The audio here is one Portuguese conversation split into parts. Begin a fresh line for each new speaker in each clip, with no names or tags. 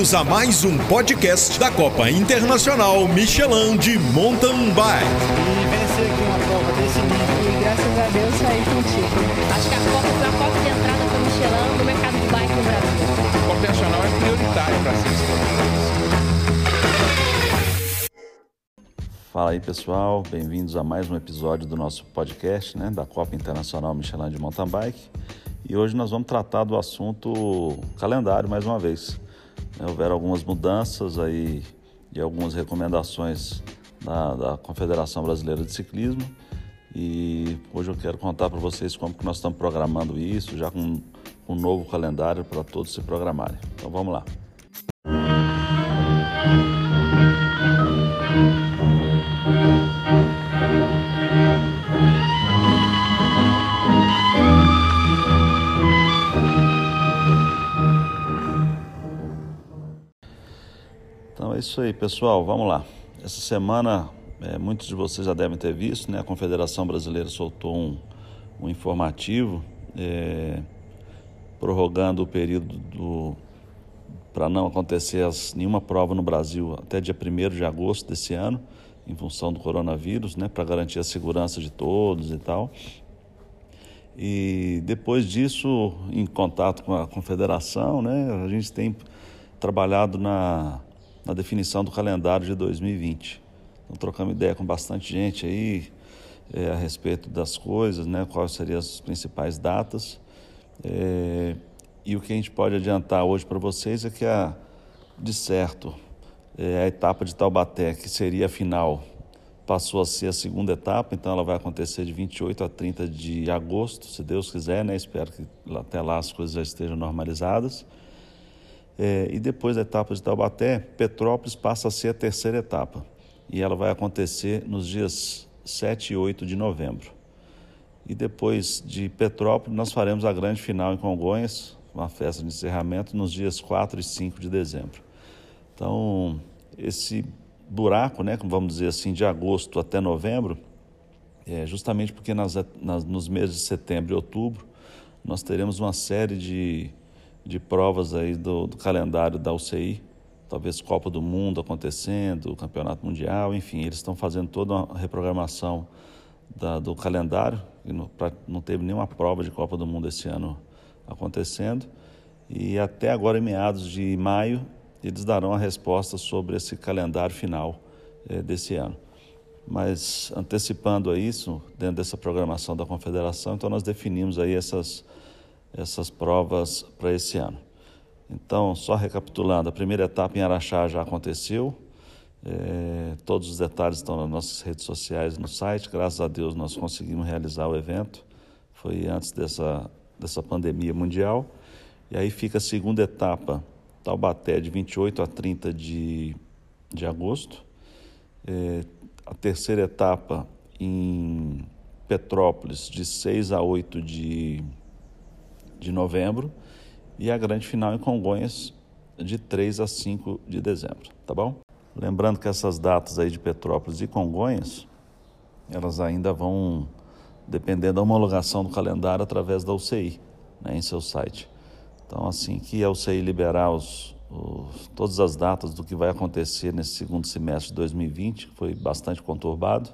Bem-vindos a mais um podcast da Copa Internacional Michelin de Mountain Bike.
E vencer aqui uma prova desse nível.
E graças a Deus saí contigo.
Acho que a Copa foi a porta de entrada para o Michelin no mercado de bike no Brasil.
A Copa Internacional é prioritária para ser
Fala aí pessoal, bem-vindos a mais um episódio do nosso podcast né, da Copa Internacional Michelin de Mountain Bike. E hoje nós vamos tratar do assunto calendário mais uma vez. É, houveram algumas mudanças aí e algumas recomendações da, da, Confederação Brasileira de Ciclismo e hoje eu quero contar para vocês como que nós estamos programando isso, já com um novo calendário para todos se programarem. Então vamos lá. Então é isso aí, pessoal. Vamos lá. Essa semana, é, muitos de vocês já devem ter visto, né? A Confederação Brasileira soltou um, um informativo é, prorrogando o período do para não acontecer as, nenhuma prova no Brasil até dia 1 de agosto desse ano, em função do coronavírus, né, para garantir a segurança de todos e tal. E depois disso, em contato com a confederação, né, a gente tem trabalhado na na definição do calendário de 2020. Então, trocamos ideia com bastante gente aí é, a respeito das coisas, né, quais seriam as principais datas. É, e o que a gente pode adiantar hoje para vocês é que, a, de certo, é, a etapa de Taubaté, que seria a final, passou a ser a segunda etapa, então ela vai acontecer de 28 a 30 de agosto, se Deus quiser, né? Espero que até lá as coisas já estejam normalizadas. É, e depois da etapa de Taubaté, Petrópolis passa a ser a terceira etapa. E ela vai acontecer nos dias 7 e 8 de novembro. E depois de Petrópolis, nós faremos a grande final em Congonhas, uma festa de encerramento, nos dias 4 e 5 de dezembro. Então, esse buraco, né, vamos dizer assim, de agosto até novembro, é justamente porque nas, nas, nos meses de setembro e outubro nós teremos uma série de de provas aí do, do, calendário da UCI, talvez Copa do Mundo acontecendo, Campeonato Mundial, enfim, eles estão fazendo toda uma reprogramação da, do calendário, e não, pra, não teve nenhuma prova de Copa do Mundo esse ano acontecendo, e até agora, em meados de maio, eles darão a resposta sobre esse calendário final eh, desse ano. Mas antecipando a isso, dentro dessa programação da Confederação, então nós definimos aí essas essas provas para esse ano. Então, só recapitulando, a primeira etapa em Araxá já aconteceu, é, todos os detalhes estão nas nossas redes sociais no site. Graças a Deus nós conseguimos realizar o evento. Foi antes dessa, dessa pandemia mundial. E aí fica a segunda etapa, Taubaté, de 28 a 30 de, de agosto. É, a terceira etapa em Petrópolis, de 6 a 8 de de novembro e a grande final em Congonhas de 3 a 5 de dezembro, tá bom? Lembrando que essas datas aí de Petrópolis e Congonhas, elas ainda vão depender da homologação do calendário através da UCI, né, em seu site. Então, assim que a UCI liberar os, os, todas as datas do que vai acontecer nesse segundo semestre de 2020, que foi bastante conturbado,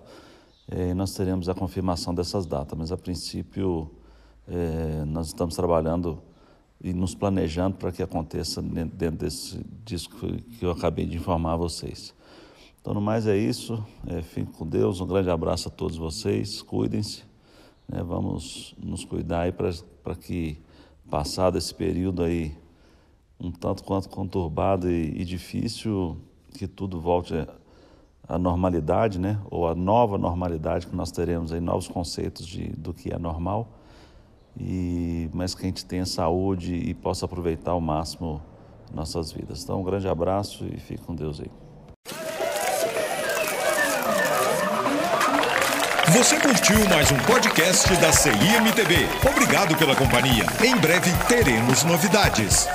eh, nós teremos a confirmação dessas datas, mas a princípio é, nós estamos trabalhando e nos planejando para que aconteça dentro desse disco que eu acabei de informar a vocês. Então, no mais é isso. É, com Deus. Um grande abraço a todos vocês. Cuidem-se. Né? Vamos nos cuidar para que, passado esse período aí, um tanto quanto conturbado e, e difícil, que tudo volte à normalidade, né? Ou a nova normalidade que nós teremos aí, novos conceitos de, do que é normal e mas que a gente tenha saúde e possa aproveitar ao máximo nossas vidas. Então, um grande abraço e fique com Deus aí.
Você curtiu mais um podcast da CIMTB. Obrigado pela companhia. Em breve teremos novidades.